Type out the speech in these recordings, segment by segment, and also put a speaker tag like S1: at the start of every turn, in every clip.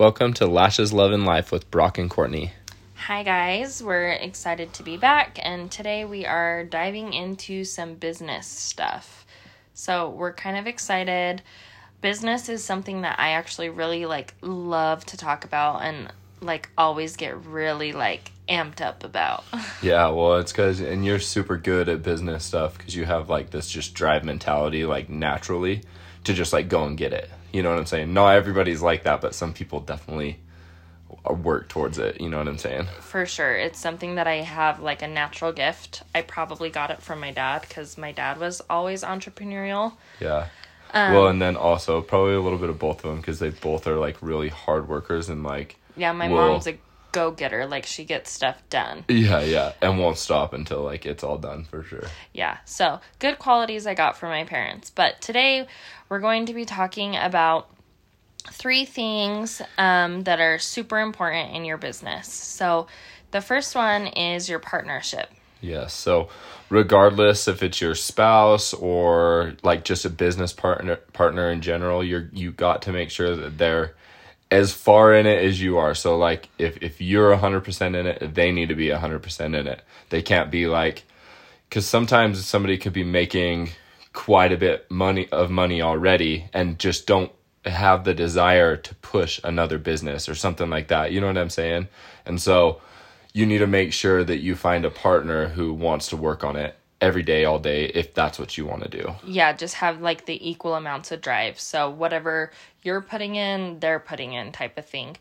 S1: Welcome to Lashes Love and Life with Brock and Courtney.
S2: Hi, guys. We're excited to be back, and today we are diving into some business stuff. So, we're kind of excited. Business is something that I actually really like love to talk about and like always get really like amped up about.
S1: Yeah, well, it's because, and you're super good at business stuff because you have like this just drive mentality, like naturally, to just like go and get it. You know what I'm saying? Not everybody's like that, but some people definitely work towards it. You know what I'm saying?
S2: For sure. It's something that I have like a natural gift. I probably got it from my dad because my dad was always entrepreneurial.
S1: Yeah. Um, well, and then also probably a little bit of both of them because they both are like really hard workers and like
S2: Yeah, my
S1: will-
S2: mom's a go getter. Like, she gets stuff done.
S1: Yeah, yeah, and won't stop until like it's all done for sure.
S2: Yeah, so good qualities I got from my parents. But today we're going to be talking about three things um, that are super important in your business. So the first one is your partnership.
S1: Yes. So, regardless if it's your spouse or like just a business partner partner in general, you're you got to make sure that they're as far in it as you are. So, like if if you're hundred percent in it, they need to be hundred percent in it. They can't be like because sometimes somebody could be making quite a bit money of money already and just don't have the desire to push another business or something like that. You know what I'm saying? And so you need to make sure that you find a partner who wants to work on it every day all day if that's what you want to do.
S2: Yeah, just have like the equal amounts of drive. So whatever you're putting in, they're putting in type of thing.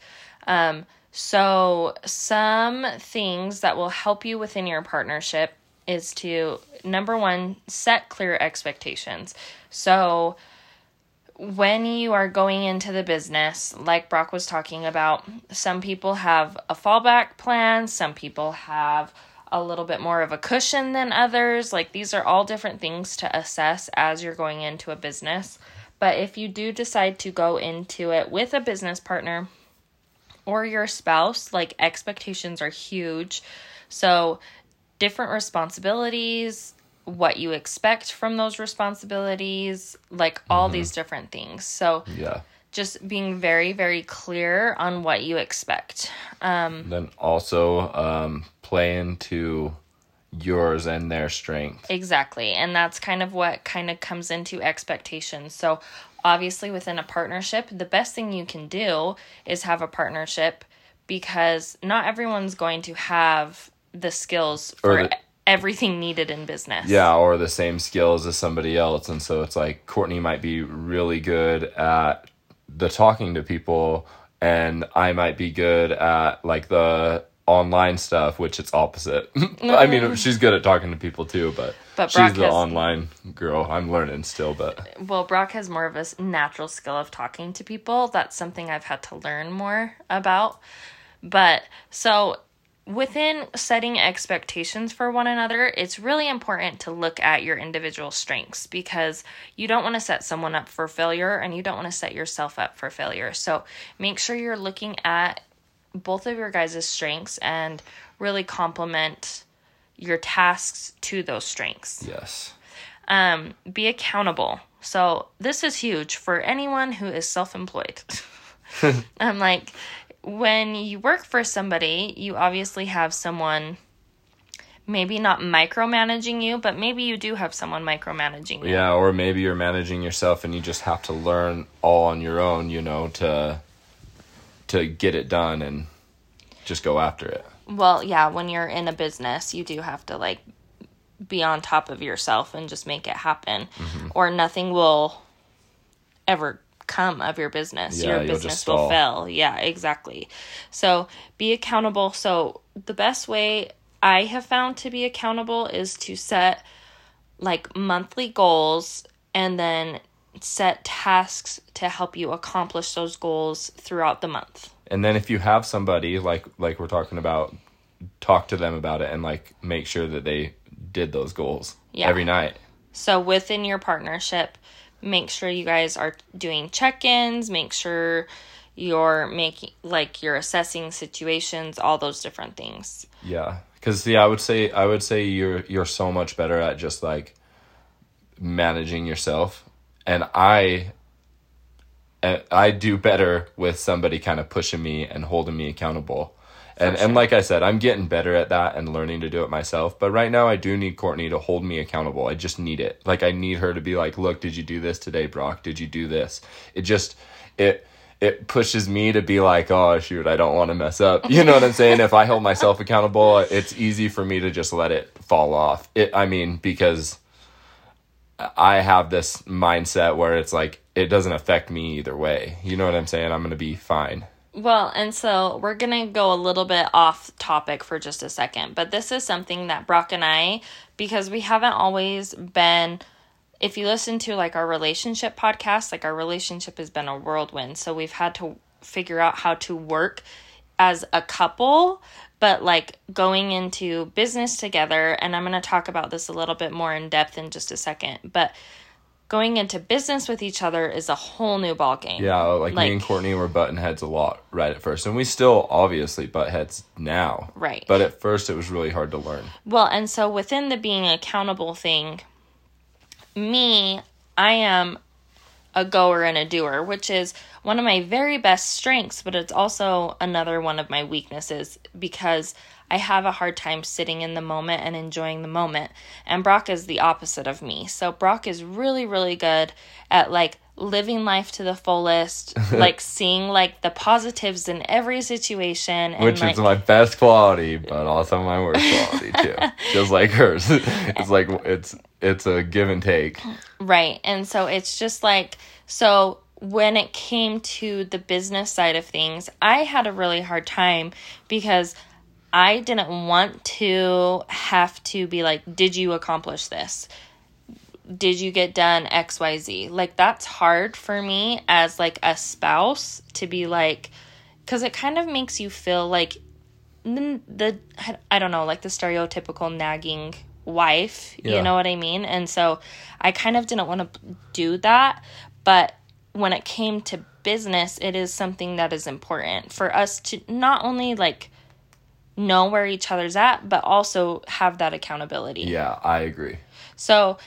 S2: Um, so some things that will help you within your partnership is to number one, set clear expectations. So when you are going into the business, like Brock was talking about, some people have a fallback plan, some people have a little bit more of a cushion than others. Like these are all different things to assess as you're going into a business. But if you do decide to go into it with a business partner or your spouse, like expectations are huge. So, different responsibilities, what you expect from those responsibilities, like all these different things. So,
S1: Yeah.
S2: just being very, very clear on what you expect. Um,
S1: Then also um play into yours and their strength.
S2: Exactly. And that's kind of what kind of comes into expectations. So, obviously, within a partnership, the best thing you can do is have a partnership because not everyone's going to have the skills for
S1: the-
S2: everything needed in business.
S1: Yeah, or the same skills as somebody else. And so it's like Courtney might be really good at the talking to people, and I might be good at like the online stuff, which it's opposite. I mean, mm. she's good at talking to people too, but,
S2: But
S1: she's the
S2: has-
S1: online girl. I'm learning still, but
S2: Well, Brock has more of a natural skill of talking to people. That's something I've had to learn more about. But so within setting expectations for one another, it's really important to look at your individual strengths because you don't want to set someone up for failure and you don't want to set yourself up for failure. So make sure you're looking at both of your guys' strengths and really complement your tasks to those strengths
S1: yes.
S2: um, be accountable. So this is huge for anyone who is self-employed. I'm like, when you work for somebody, you obviously have someone maybe not micromanaging you, but maybe you do have someone micromanaging you.
S1: Yeah, or maybe you're managing yourself and you just have to learn all on your own, you know, to to get it done and just go after it.
S2: Well, yeah, when you're in a business, you do have to like be on top of yourself and just make it happen,
S1: Mm-hmm.
S2: or nothing will ever come of your business.
S1: Yeah,
S2: your business will fail. Yeah, exactly. So be accountable. So the best way I have found to be accountable is to set like monthly goals and then set tasks to help you accomplish those goals throughout the month.
S1: And then if you have somebody like like we're talking about, talk to them about it and like make sure that they did those goals
S2: Yeah.
S1: every night.
S2: So within your partnership, make sure you guys are doing check-ins, make sure you're making like you're assessing situations, all those different things.
S1: Yeah, because yeah, I would say I would say you're you're so much better at just like managing yourself, and I I do better with somebody kind of pushing me and holding me accountable. And and like I said, I'm getting better at that and learning to do it myself. But right now, I do need Courtney to hold me accountable. I just need it. Like I need her to be like, "Look, did you do this today, Brock? Did you do this?" It just it it pushes me to be like, "Oh shoot, I don't want to mess up." You know what I'm saying? if I hold myself accountable, it's easy for me to just let it fall off. It I mean because I have this mindset where it's like it doesn't affect me either way. You know what I'm saying? I'm going to be fine.
S2: Well, and so we're going to go a little bit off topic for just a second, but this is something that Brock and I, because we haven't always been, if you listen to like our relationship podcast, like our relationship has been a whirlwind. So we've had to figure out how to work as a couple, but like going into business together. And I'm going to talk about this a little bit more in depth in just a second. But going into business with each other is a whole new ball game.
S1: Yeah, like, like, me and Courtney were butting heads a lot right at first, and we still obviously butt heads now.
S2: Right.
S1: But at first, it was really hard to learn.
S2: Well, and so within the being accountable thing, me, I am a goer and a doer, which is one of my very best strengths, but it's also another one of my weaknesses because I have a hard time sitting in the moment and enjoying the moment. And Brock is the opposite of me. So Brock is really, really good at like living life to the fullest, like seeing like the positives in every situation.
S1: And, Which
S2: like,
S1: is my best quality, but also my worst quality too. Just like hers. It's like it's it's a give and take.
S2: Right. And so it's just like so when it came to the business side of things, I had a really hard time because I didn't want to have to be like, did you accomplish this? Did you get done XYZ? Like that's hard for me as like a spouse to be like cuz it kind of makes you feel like the, the I don't know, like the stereotypical nagging wife, yeah. you know what I mean? And so I kind of didn't want to do that, but when it came to business, it is something that is important for us to not only like know where each other's at, but also have that accountability.
S1: Yeah, I agree.
S2: So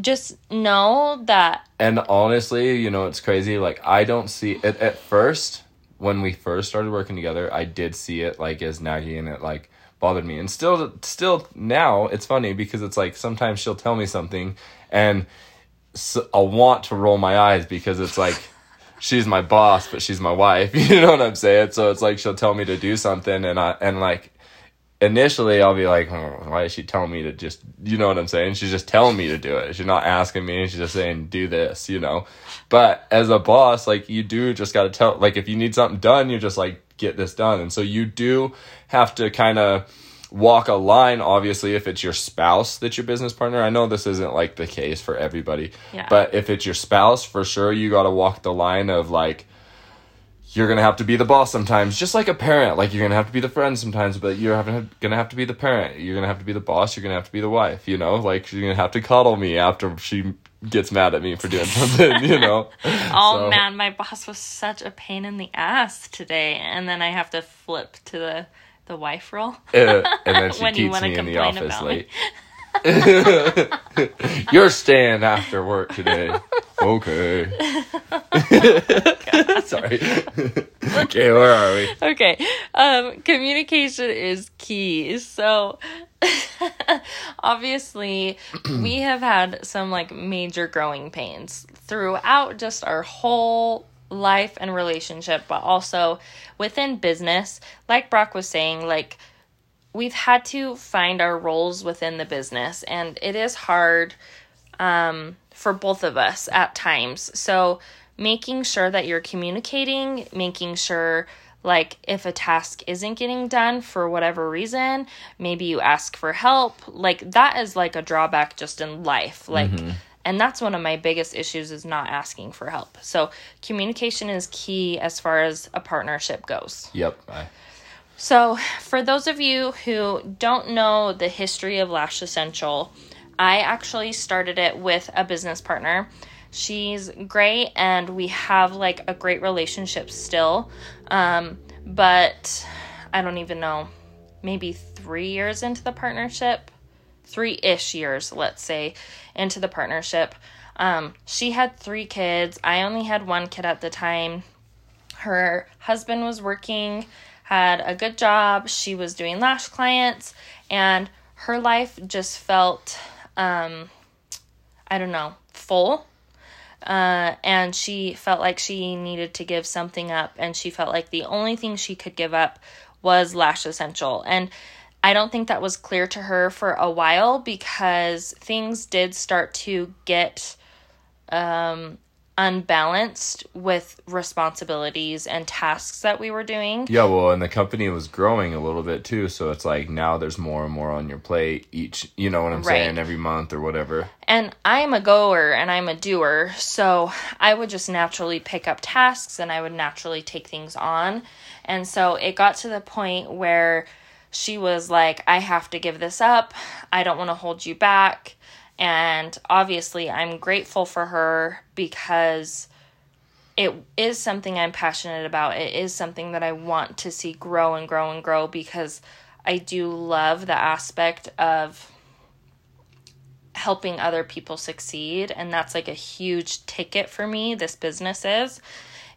S2: just know that.
S1: And honestly, you know, it's crazy. Like, I don't see it at first, when we first started working together, I did see it like as nagging and it like bothered me. And still, still now it's funny because it's like sometimes she'll tell me something and so I'll want to roll my eyes because it's like. she's my boss, but she's my wife. You know what I'm saying? So it's like she'll tell me to do something, and I and like initially I'll be like, oh, why is she telling me to just, you know what I'm saying? She's just telling me to do it. She's not asking me. She's just saying, do this, you know? But as a boss, like you do just got to tell, like if you need something done, you just like get this done. And so you do have to kind of walk a line, obviously, if it's your spouse that's your business partner. I know this isn't like the case for everybody, yeah. but if it's your spouse, for sure, you got to walk the line of like, you're gonna have to be the boss sometimes, just like a parent. Like you're gonna have to be the friend sometimes, but you're gonna have to be the parent. You're gonna have to be the boss. You're gonna have to be the wife. You know, like you're gonna have to cuddle me after she gets mad at me for doing something. You know.
S2: oh so. man, my boss was such a pain in the ass today, and then I have to flip to the the wife role.
S1: uh, and then she keeps me in the office late. You're staying after work today. Okay. Sorry. okay, where are we?
S2: Okay. Um, communication is key. So obviously we have had some like major growing pains throughout just our whole life and relationship, but also within business. Like Brock was saying, like we've had to find our roles within the business and it is hard um, for both of us at times. So making sure that you're communicating making sure like if a task isn't getting done for whatever reason maybe you ask for help like that is like a drawback just in life like mm-hmm. and that's one of my biggest issues is not asking for help. So communication is key as far as a partnership goes.
S1: Yep I-
S2: so, for those of you who don't know the history of Lash Essential, I actually started it with a business partner. She's great, and we have like a great relationship still. Um, but I don't even know, maybe three years into the partnership, three ish years, let's say, into the partnership. Um, she had three kids. I only had one kid at the time. Her husband was working, had a good job. She was doing lash clients, and her life just felt, um, I don't know, full. Uh, and she felt like she needed to give something up, and she felt like the only thing she could give up was Lash Essential. And I don't think that was clear to her for a while because things did start to get um, unbalanced with responsibilities and tasks that we were doing.
S1: Yeah, well, and the company was growing a little bit too, so it's like now there's more and more on your plate each, you know what I'm
S2: Right.
S1: saying, every month or whatever.
S2: And I'm a goer and I'm a doer, so I would just naturally pick up tasks and I would naturally take things on. And so it got to the point where she was like, I have to give this up. I don't want to hold you back. And obviously, I'm grateful for her because it is something I'm passionate about. It is something that I want to see grow and grow and grow because I do love the aspect of helping other people succeed and that's like a huge ticket for me this business is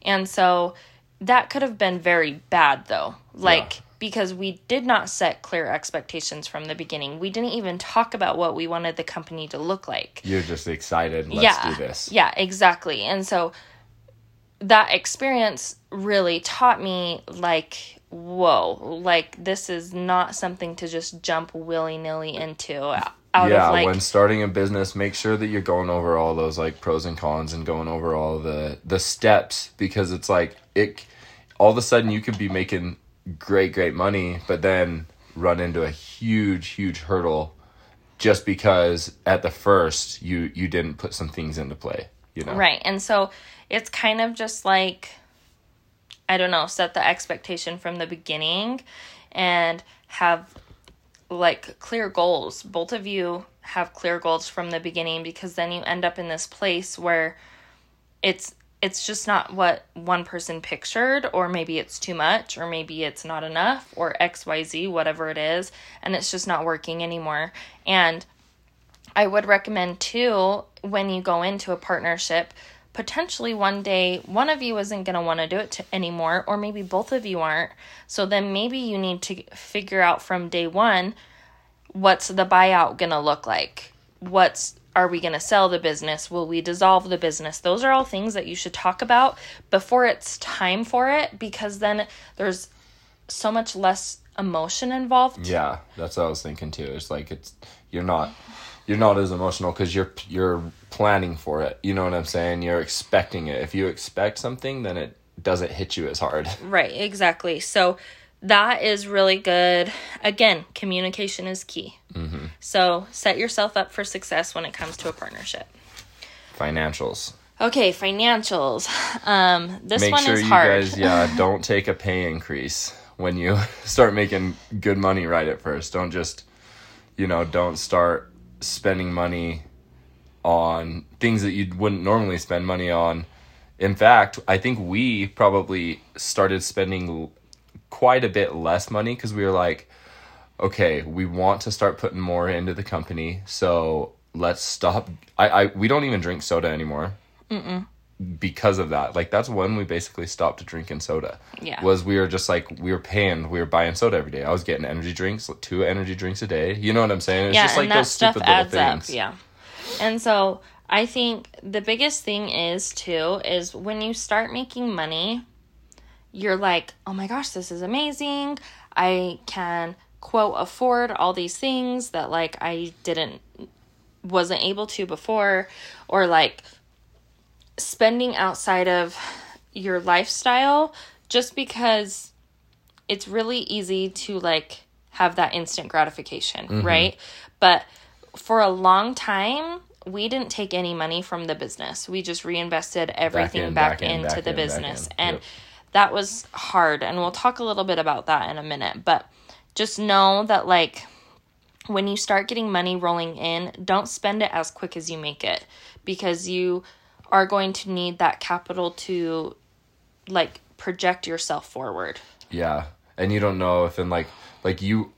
S2: and so that could have been very bad though like
S1: Yeah.
S2: Because we did not set clear expectations from the beginning. We didn't even talk about what we wanted the company to look like.
S1: You're just excited, let's
S2: yeah.
S1: do this.
S2: yeah exactly. And so that experience really taught me like whoa like this is not something to just jump willy-nilly into out
S1: yeah,
S2: of like
S1: when starting a business, make sure that you're going over all those like pros and cons and going over all the the steps because it's like it all of a sudden you could be making great great money, but then run into a huge huge hurdle just because at the first you you didn't put some things into play, you know.
S2: Right. And so it's kind of just like, I don't know, set the expectation from the beginning and have like clear goals. Both of you have clear goals from the beginning because then you end up in this place where it's it's just not what one person pictured or maybe it's too much or maybe it's not enough or xyz whatever it is and it's just not working anymore and I would recommend too when you go into a partnership, potentially one day one of you isn't going to want to do it to, anymore, or maybe both of you aren't. So then maybe you need to figure out from day one what's the buyout going to look like? What's are we going to sell the business? Will we dissolve the business? Those are all things that you should talk about before it's time for it because then there's so much less emotion involved.
S1: Yeah, that's what I was thinking too. It's like it's you're not you're not as emotional because you're you're planning for it. You know what I'm saying? You're expecting it. If you expect something, then it doesn't hit you as hard.
S2: Right, exactly. So that is really good. Again, communication is key.
S1: Mm-hmm.
S2: So set yourself up for success when it comes to a partnership.
S1: Financials.
S2: Okay, financials. Um, this
S1: Make
S2: one
S1: sure
S2: is
S1: you
S2: hard.
S1: guys, yeah, don't take a pay increase when you start making good money right at first. Don't just, you know, don't start spending money on things that you wouldn't normally spend money on. In fact, I think we probably started spending quite a bit less money because we were like, okay, we want to start putting more into the company, so let's stop. I, I we don't even drink soda anymore because of that. Like that's when we basically stopped drinking soda.
S2: Yeah.
S1: Was we were just like we were paying, we were buying soda every day. I was getting energy drinks, like, two energy drinks a day. You know what I'm saying? It's
S2: yeah,
S1: just like
S2: and that
S1: those
S2: stuff adds
S1: things.
S2: up. Yeah. And so I think the biggest thing is too is when you start making money, you're like, oh my gosh, this is amazing. I can quote afford all these things that like I didn't wasn't able to before or like spending outside of your lifestyle just because it's really easy to like have that instant gratification, mm-hmm. right? But for a long time, we didn't take any money from the business. We just reinvested everything
S1: in,
S2: back,
S1: back in,
S2: into
S1: back
S2: the
S1: in, back
S2: business.
S1: in.
S2: And
S1: Yep.
S2: That was hard. And we'll talk a little bit about that in a minute. But just know that, like, when you start getting money rolling in, don't spend it as quick as you make it because you are going to need that capital to like project yourself forward.
S1: Yeah. And you don't know if in like like you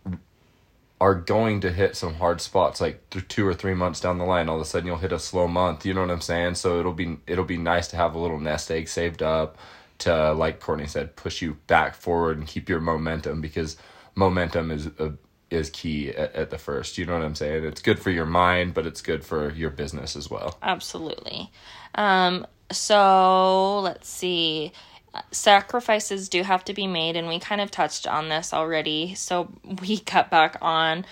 S1: are going to hit some hard spots like th- two or three months down the line all of a sudden you'll hit a slow month you know what i'm saying so it'll be it'll be nice to have a little nest egg saved up to like courtney said push you back forward and keep your momentum because momentum is a, is key at, at the first you know what i'm saying it's good for your mind but it's good for your business as well
S2: Absolutely. Um, so let's see. Sacrifices do have to be made, and we kind of touched on this already. So we cut back on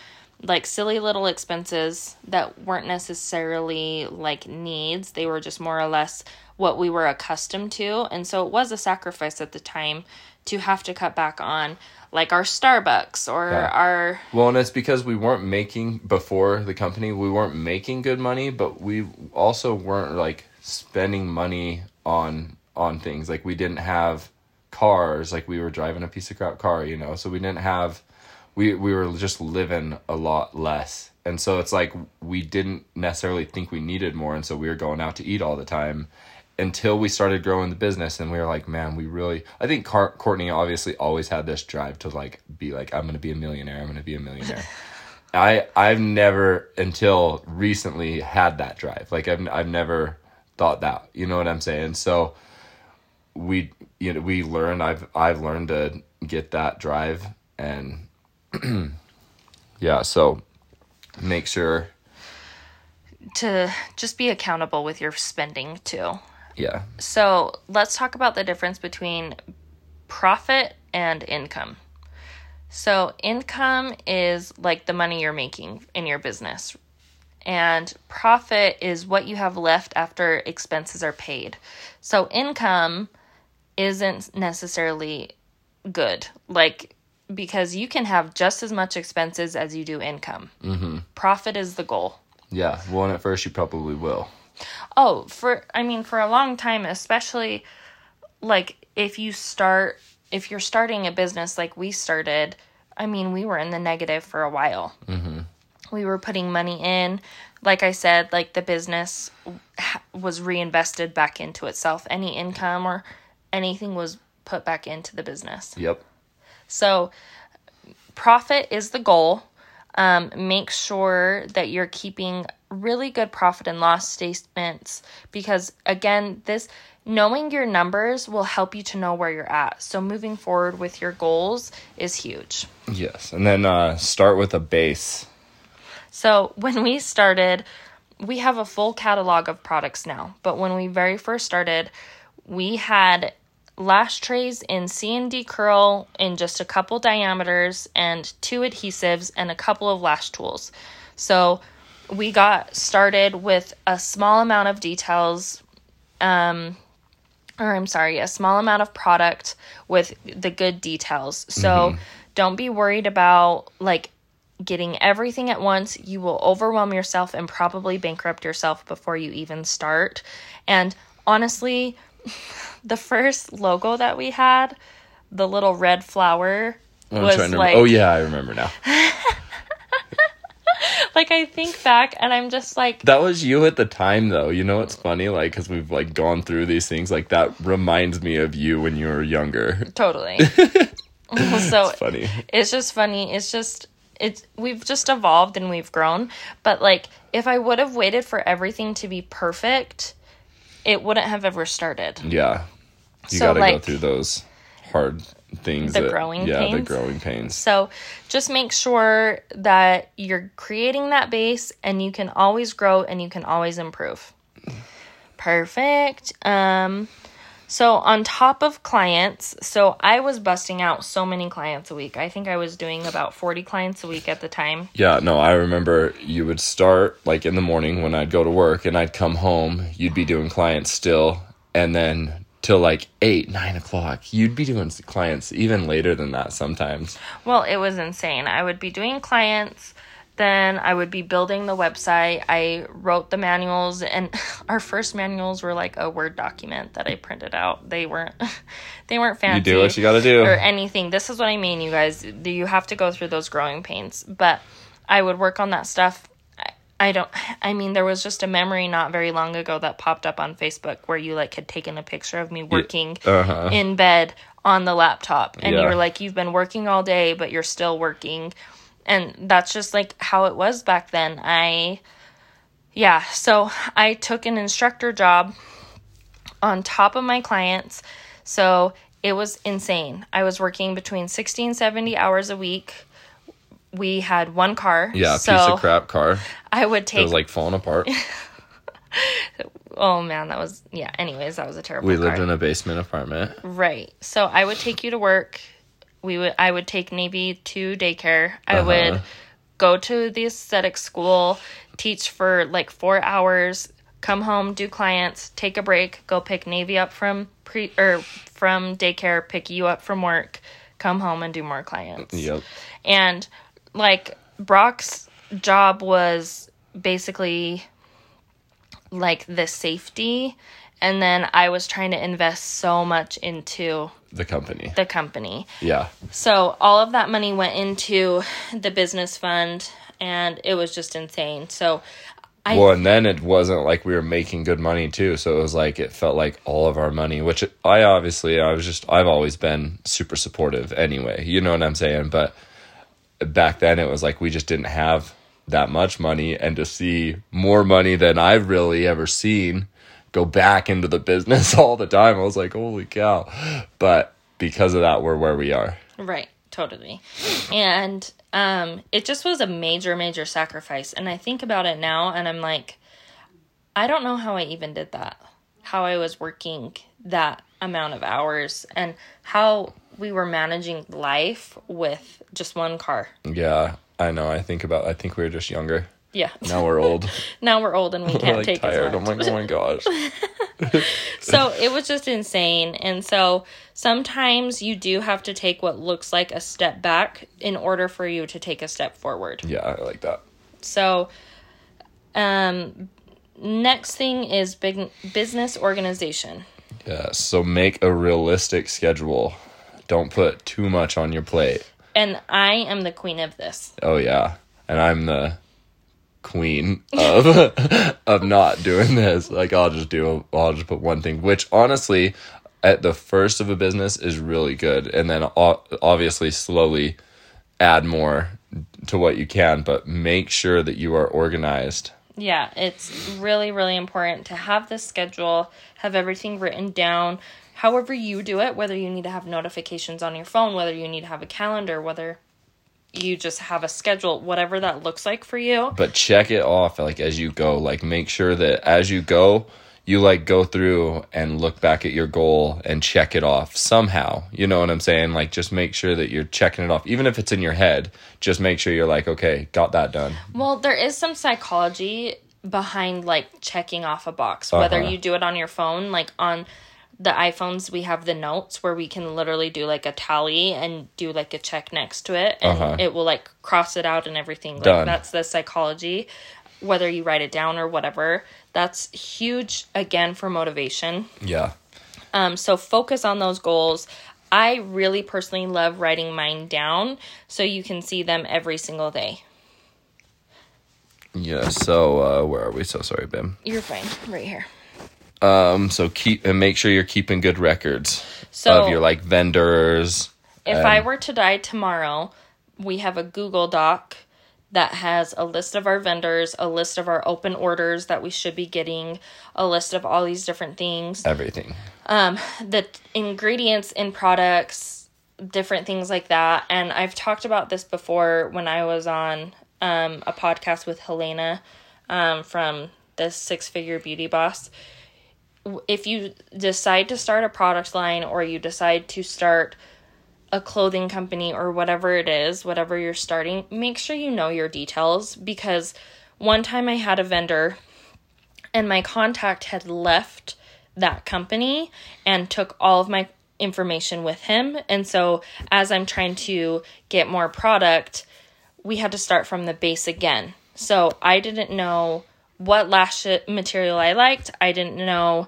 S2: like silly little expenses that weren't necessarily like needs, they were just more or less what we were accustomed to. And so it was a sacrifice at the time to have to cut back on like our Starbucks or
S1: Yeah.
S2: our
S1: Well, and it's because we weren't making before the company, we weren't making good money, but we also weren't like spending money on on things. Like we didn't have cars, like we were driving a piece of crap car, you know. So we didn't have we we were just living a lot less. And so it's like we didn't necessarily think we needed more. And so we were going out to eat all the time until we started growing the business. And we were like man we really i think Car- courtney obviously always had this drive to like be like i'm gonna be a millionaire i'm gonna be a millionaire. I i've never until recently had that drive. Like i've, I've never thought that you know what i'm saying? So we you know we learn i've i've learned to get that drive and yeah so make sure
S2: to just be accountable with your spending too.
S1: yeah
S2: So let's talk about the difference between profit and income. So, income is like the money you're making in your business, and profit is what you have left after expenses are paid. So, income isn't necessarily good, like because you can have just as much expenses as you do income. Mm-hmm. Profit is the goal.
S1: yeah well and at first you probably will
S2: Oh, for I mean for a long time, especially like if you start if you're starting a business like we started, I mean we were in the negative for a while. Mm-hmm. We were putting money in, like I said, like the business was reinvested back into itself. Any income or anything was put back into the business.
S1: yep
S2: So, profit is the goal. Um, make sure that you're keeping really good profit and loss statements because, again, this knowing your numbers will help you to know where you're at. So, moving forward with your goals is huge.
S1: Yes, and then uh, start with a base.
S2: So, when we started, we have a full catalog of products now, but when we very first started, we had lash trays in C and D curl in just a couple diameters and two adhesives and a couple of lash tools. So, we got started with a small amount of details um or I'm sorry, a small amount of product with the good details. So don't be worried about like getting everything at once. You will overwhelm yourself and probably bankrupt yourself before you even start. And honestly, the first logo that we had, the little red flower,
S1: I'm
S2: was
S1: trying to
S2: like,
S1: oh yeah, I remember now.
S2: like I think back and I'm just like,
S1: That was you at the time, though. You know what's funny? Like, because we've like gone through these things. Like that reminds me of you when you were younger.
S2: totally. so it's
S1: Funny.
S2: it's just funny. It's just it's we've just evolved and we've grown. But like if I would have waited for everything to be perfect, it wouldn't have ever started.
S1: Yeah, you
S2: So,
S1: got to go through those hard things.
S2: The
S1: that-
S2: growing pains.
S1: yeah, the growing pains.
S2: So just make sure that you're creating that base and you can always grow and you can always improve. Perfect. Um so on top of clients, so I was busting out so many clients a week. I think I was doing about 40 clients a week at the time.
S1: Yeah, no, I remember you would start like in the morning when I'd go to work and I'd come home. You'd be doing clients still, and then till like eight, nine o'clock, you'd be doing clients even later than that sometimes.
S2: Well, it was insane. I would be doing clients, then I would be building the website. I wrote the manuals, and our first manuals were like a Word document that I printed out. They weren't, they weren't fancy.
S1: You do what you got to do.
S2: or anything. This is what I mean, you guys. You have to go through those growing pains. But I would work on that stuff. I- I don't. I mean, there was just a memory not very long ago that popped up on Facebook where you like had taken a picture of me working
S1: uh-huh.
S2: in bed on the laptop, and you were like, "You've been working all day, but you're still working." And that's just like how it was back then. I yeah, so I took an instructor job on top of my clients. So it was insane. I was working between 60 and 70 hours a week. We had one car.
S1: Yeah,
S2: so
S1: piece of crap car.
S2: I would take.
S1: It was like falling apart.
S2: Oh man, that was yeah, anyways, that was a terrible
S1: We
S2: car.
S1: lived in a basement apartment.
S2: Right. So I would take you to work. We would I would take Navy to daycare. I
S1: Uh-huh.
S2: would go to the aesthetic school, teach for like 4 hours, come home, do clients, take a break, go pick Navy up from pre or from daycare, pick you up from work, come home and do more clients.
S1: Yep.
S2: And like Brock's job was basically like the safety and then I was trying to invest so much into
S1: The company.
S2: the company.
S1: Yeah.
S2: So all of that money went into the business fund and it was just insane. So I
S1: Well, and then it wasn't like we were making good money too. So it was like it felt like all of our money, which I obviously I was just I've always been super supportive anyway. You know what I'm saying? But back then it was like we just didn't have that much money and to see more money than I've really ever seen go back into the business all the time. I was like, "Holy cow." But because of that we're where we are.
S2: Right, totally. And um it just was a major major sacrifice and I think about it now and I'm like I don't know how I even did that. How I was working that amount of hours and how we were managing life with just one car.
S1: Yeah, I know. I think about I think we were just younger.
S2: Yeah.
S1: Now we're old.
S2: now we're old and we can't
S1: like
S2: take
S1: tired.
S2: as
S1: I'm like, "Oh my gosh."
S2: so it was just insane and so sometimes you do have to take what looks like a step back in order for you to take a step forward
S1: Yeah, I like that.
S2: so um next thing is big business organization
S1: Yeah, so make a realistic schedule. Don't put too much on your plate.
S2: and i am the queen of this
S1: Oh yeah, and I'm the queen of of not doing this. Like I'll just do I'll just put one thing, which honestly at the first of a business is really good and then obviously slowly add more to what you can, but make sure that you are organized.
S2: yeah it's really really important to have this schedule have everything written down however you do it whether you need to have notifications on your phone whether you need to have a calendar whether you just have a schedule whatever that looks like for you.
S1: But check it off like as you go. Like make sure that as you go you like go through and look back at your goal and check it off somehow. You know what i'm saying? Like just make sure that you're checking it off. Even if it's in your head just make sure you're like okay got that done.
S2: Well, there is some psychology behind like checking off a box, whether
S1: Uh-huh.
S2: you do it on your phone, like on the iPhones, we have the notes where we can literally do like a tally and do like a check next to it, and
S1: Uh-huh.
S2: it will like cross it out and everything. Like
S1: Done.
S2: that's the psychology. Whether you write it down or whatever, that's huge again for motivation.
S1: yeah
S2: Um, so focus on those goals. I really personally love writing mine down so you can see them every single day.
S1: yeah so uh where are we so sorry bim
S2: You're fine, right here.
S1: Um so keep and make sure you're keeping good records
S2: So
S1: of your like vendors
S2: If
S1: Um,
S2: I were to die tomorrow, we have a Google Doc that has a list of our vendors, a list of our open orders that we should be getting, a list of all these different things,
S1: everything
S2: the ingredients in products, different things like that. And I've talked about this before when I was on um, a podcast with Helena um, from the Six Figure Beauty Boss. If you decide to start a product line or you decide to start a clothing company or whatever it is, whatever you're starting, make sure you know your details because one time I had a vendor and my contact had left that company and took all of my information with him. And so as I'm trying to get more product, we had to start from the base again. So I didn't know what lash material I liked. I didn't know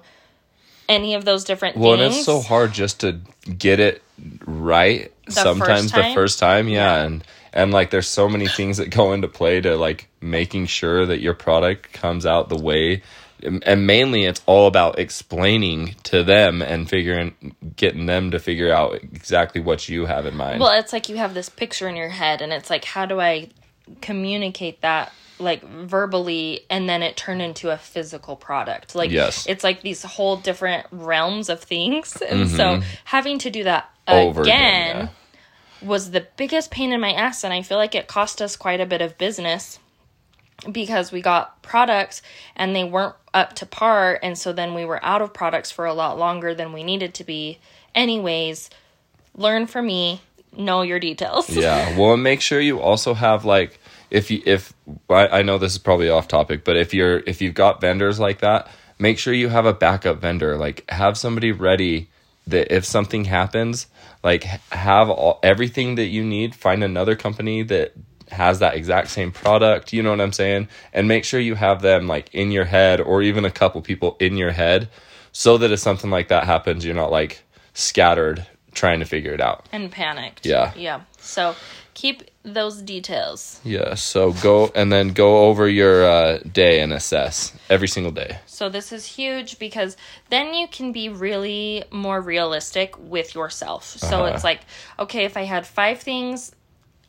S2: any of those different
S1: Well,
S2: things.
S1: and it's so hard just to get it right. sometimes
S2: first
S1: the first time, yeah, and and like there's so many things that go into play to like making sure that your product comes out the way and mainly it's all about explaining to them and figuring getting them to figure out exactly what you have in mind
S2: Well, it's like you have this picture in your head, and it's like, how do I communicate that like verbally and then it turned into a physical product. Like
S1: Yes.
S2: it's like these whole different realms of things. And so having to do that
S1: Mm-hmm. Over
S2: again,
S1: again,
S2: was the biggest pain in my ass and i feel like it cost us quite a bit of business because we got products and they weren't up to par and so then we were out of products for a lot longer than we needed to be. Anyways learn from me. Know your details.
S1: Yeah. Well make sure you also have like if you if I, I know this is probably off topic but if you're if you've got vendors like that make sure you have a backup vendor like have somebody ready that if something happens like have all, everything that you need find another company that has that exact same product you know what i'm saying and make sure you have them like in your head or even a couple people in your head so that if something like that happens you're not like scattered trying to figure it out
S2: and panicked.
S1: Yeah.
S2: Yeah. So keep those details.
S1: Yeah, so go and then go over your uh, day and assess every single day.
S2: So this is huge because then you can be really more realistic with yourself. So
S1: Uh-huh.
S2: it's like, okay, if I had five things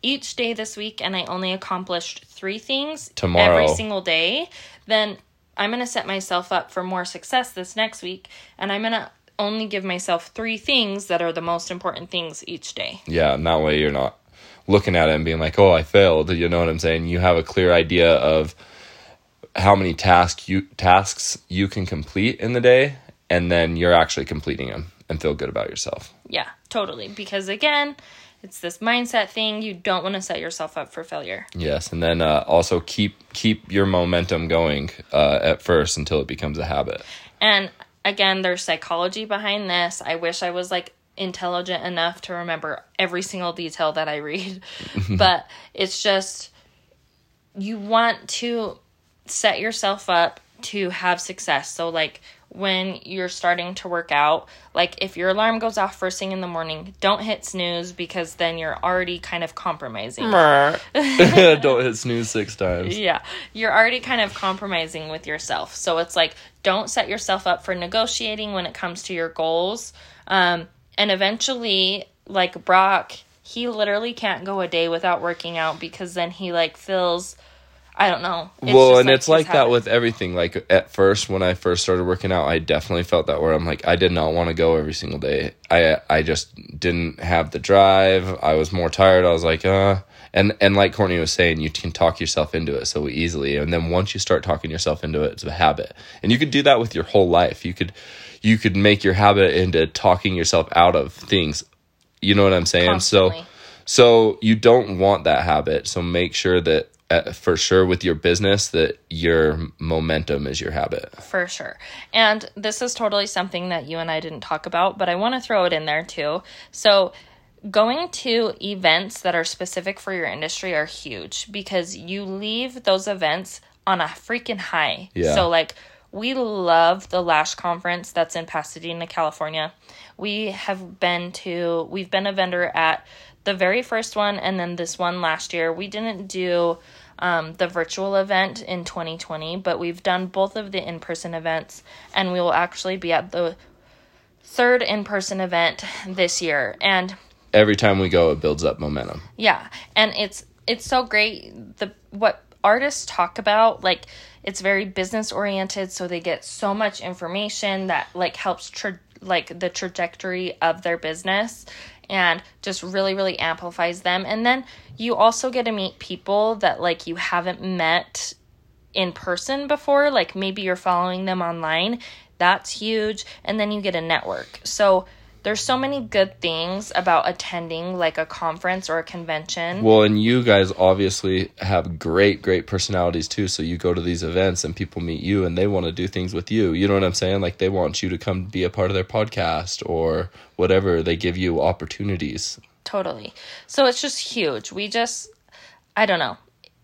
S2: each day this week and I only accomplished three things
S1: Tomorrow.
S2: every single day, then I'm going to set myself up for more success this next week and I'm going to only give myself three things that are the most important things each day.
S1: Yeah, and that way you're not looking at it and being like, "Oh, I failed." You know what I'm saying? You have a clear idea of how many tasks you tasks you can complete in the day, and then you're actually completing them and feel good about yourself.
S2: Yeah, totally. Because again, it's this mindset thing. You don't want to set yourself up for failure.
S1: Yes, and then uh, also keep keep your momentum going uh, at first until it becomes a habit.
S2: And again, there's psychology behind this. I wish I was like intelligent enough to remember every single detail that I read, but it's just you want to set yourself up to have success. So, like, when you're starting to work out, like if your alarm goes off first thing in the morning, don't hit snooze because then you're already kind of compromising.
S1: Don't hit snooze six times.
S2: Yeah, you're already kind of compromising with yourself. So it's like, don't set yourself up for negotiating when it comes to your goals. Um, and eventually, like Brock, he literally can't go a day without working out because then he like feels, I don't know. It's
S1: well, and it's
S2: his
S1: like that with everything. Like at first, when I first started working out, I definitely felt that where I'm like, I did not want to go every single day. I I just didn't have the drive. I was more tired. I was like, uh. And and like Courtney was saying, you can talk yourself into it so easily. And then once you start talking yourself into it, it's a habit. And you could do that with your whole life. You could you could make your habit into talking yourself out of things. You know what I'm saying? So. So you don't want that habit. So make sure that uh, for sure with your business that your momentum is your habit.
S2: For sure. And this is totally something that you and I didn't talk about, but I want to throw it in there too. So, going to events that are specific for your industry are huge because you leave those events on a freaking high.
S1: Yeah.
S2: So, like, we love the Lash Conference that's in Pasadena, California. We have been to, we've been a vendor at the very first one and then this one last year. We didn't do um, the virtual event in 2020, but we've done both of the in person events, and we will actually be at the third in person event this year. And
S1: Every time we go, it builds up momentum.
S2: yeah, and it's it's so great. The what artists talk about like it's very business oriented so they get so much information that like helps tra- like the trajectory of their business and just really really amplifies them. And then you also get to meet people that like you haven't met in person before like maybe you're following them online. That's huge. And then you get a network. So there's so many good things about attending like a conference or a convention
S1: Well, and you guys obviously have great, great personalities too. So you go to these events and people meet you and they want to do things with you. You know what I'm saying? Like they want you to come be a part of their podcast or whatever. They give you opportunities.
S2: Totally. So it's just huge. We just, I don't know.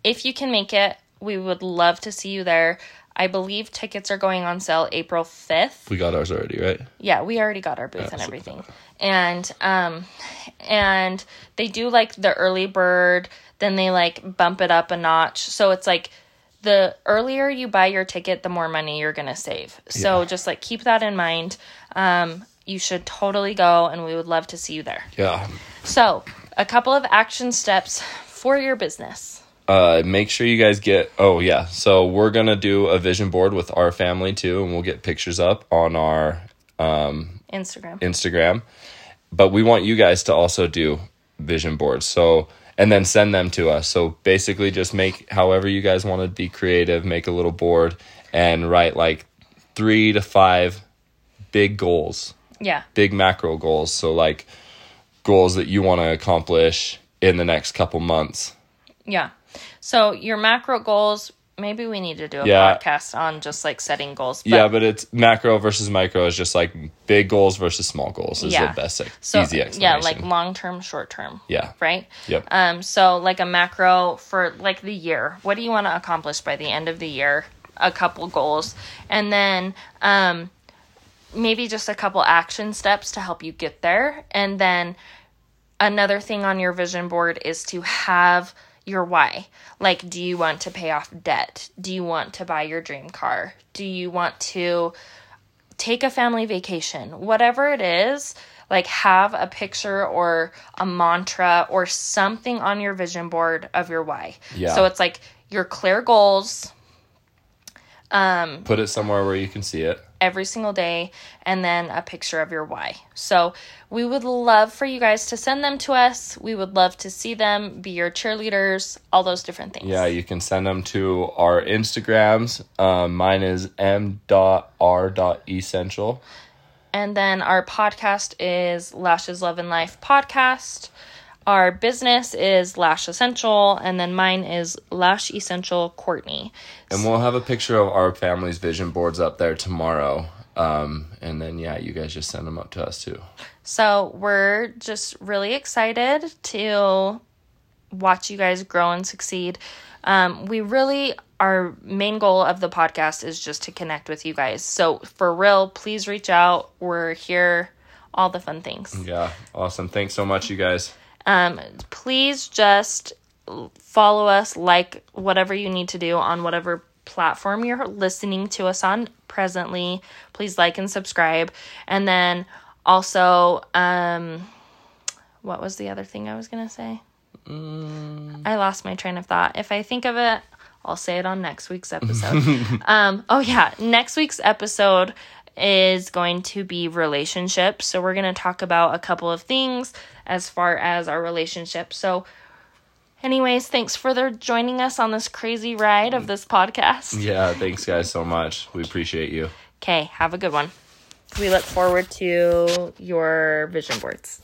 S2: If you can make it, we would love to see you there. I believe tickets are going on sale April 5th.
S1: We got ours already, right?
S2: Yeah, we already got our booth and
S1: so-
S2: everything. And um and they do like the early bird, then they like bump it up a notch. So it's like the earlier you buy your ticket, the more money you're going to save. So
S1: Yeah.
S2: just like keep that in mind. Um, you should totally go, and we would love to see you there.
S1: Yeah.
S2: So, a couple of action steps for your business.
S1: Uh, make sure you guys get. Oh yeah, so we're gonna do a vision board with our family too, and we'll get pictures up on our um,
S2: Instagram.
S1: Instagram. But we want you guys to also do vision boards. So and then send them to us. So basically, just make however you guys want to be creative. Make a little board and write like three to five big goals
S2: yeah.
S1: big macro goals. So like goals that you want to accomplish in the next couple months.
S2: Yeah. So, your macro goals, maybe we need to do a
S1: Yeah.
S2: podcast on just like setting goals. But
S1: yeah, but it's macro versus micro is just like big goals versus small goals is
S2: Yeah.
S1: the best like,
S2: so,
S1: easy explanation.
S2: yeah, like long term, short term.
S1: yeah.
S2: Right?
S1: Yep.
S2: Um, so like a macro for like the year. What do you want to accomplish by the end of the year? A couple goals. And then um maybe just a couple action steps to help you get there. And then another thing on your vision board is to have your why. Like, do you want to pay off debt? Do you want to buy your dream car? Do you want to take a family vacation? Whatever it is, like have a picture or a mantra or something on your vision board of your why.
S1: Yeah.
S2: So it's like your clear goals um,
S1: Put it somewhere where you can see it.
S2: Every single day and then a picture of your why. So we would love for you guys to send them to us. We would love to see them, be your cheerleaders, all those different things.
S1: Yeah, you can send them to our Instagrams. Um, mine is m.r.essential.
S2: And then our podcast is Lashes Love and Life podcast. Our business is Lash Essential, and then mine is Lash Essential Courtney.
S1: And we'll have a picture of our family's vision boards up there tomorrow. Um, and then, yeah, you guys just send them up to us too.
S2: So we're just really excited to watch you guys grow and succeed. Um, we really, our main goal of the podcast is just to connect with you guys. So for real, please reach out. We're here, all the fun things.
S1: Yeah, awesome. Thanks so much, you guys.
S2: Um, please just follow us, like whatever you need to do on whatever platform you're listening to us on presently. Please like and subscribe. And then also, um, what was the other thing I was going to say? I lost my train of thought. If I think of it, I'll say it on next week's episode. um, oh, yeah. Next week's episode is going to be relationships. So, we're going to talk about a couple of things as far as our relationship. So, anyways, thanks for the, joining us on this crazy ride of this podcast.
S1: Yeah, thanks, guys, so much. We appreciate you.
S2: Okay, have a good one. We look forward to your vision boards.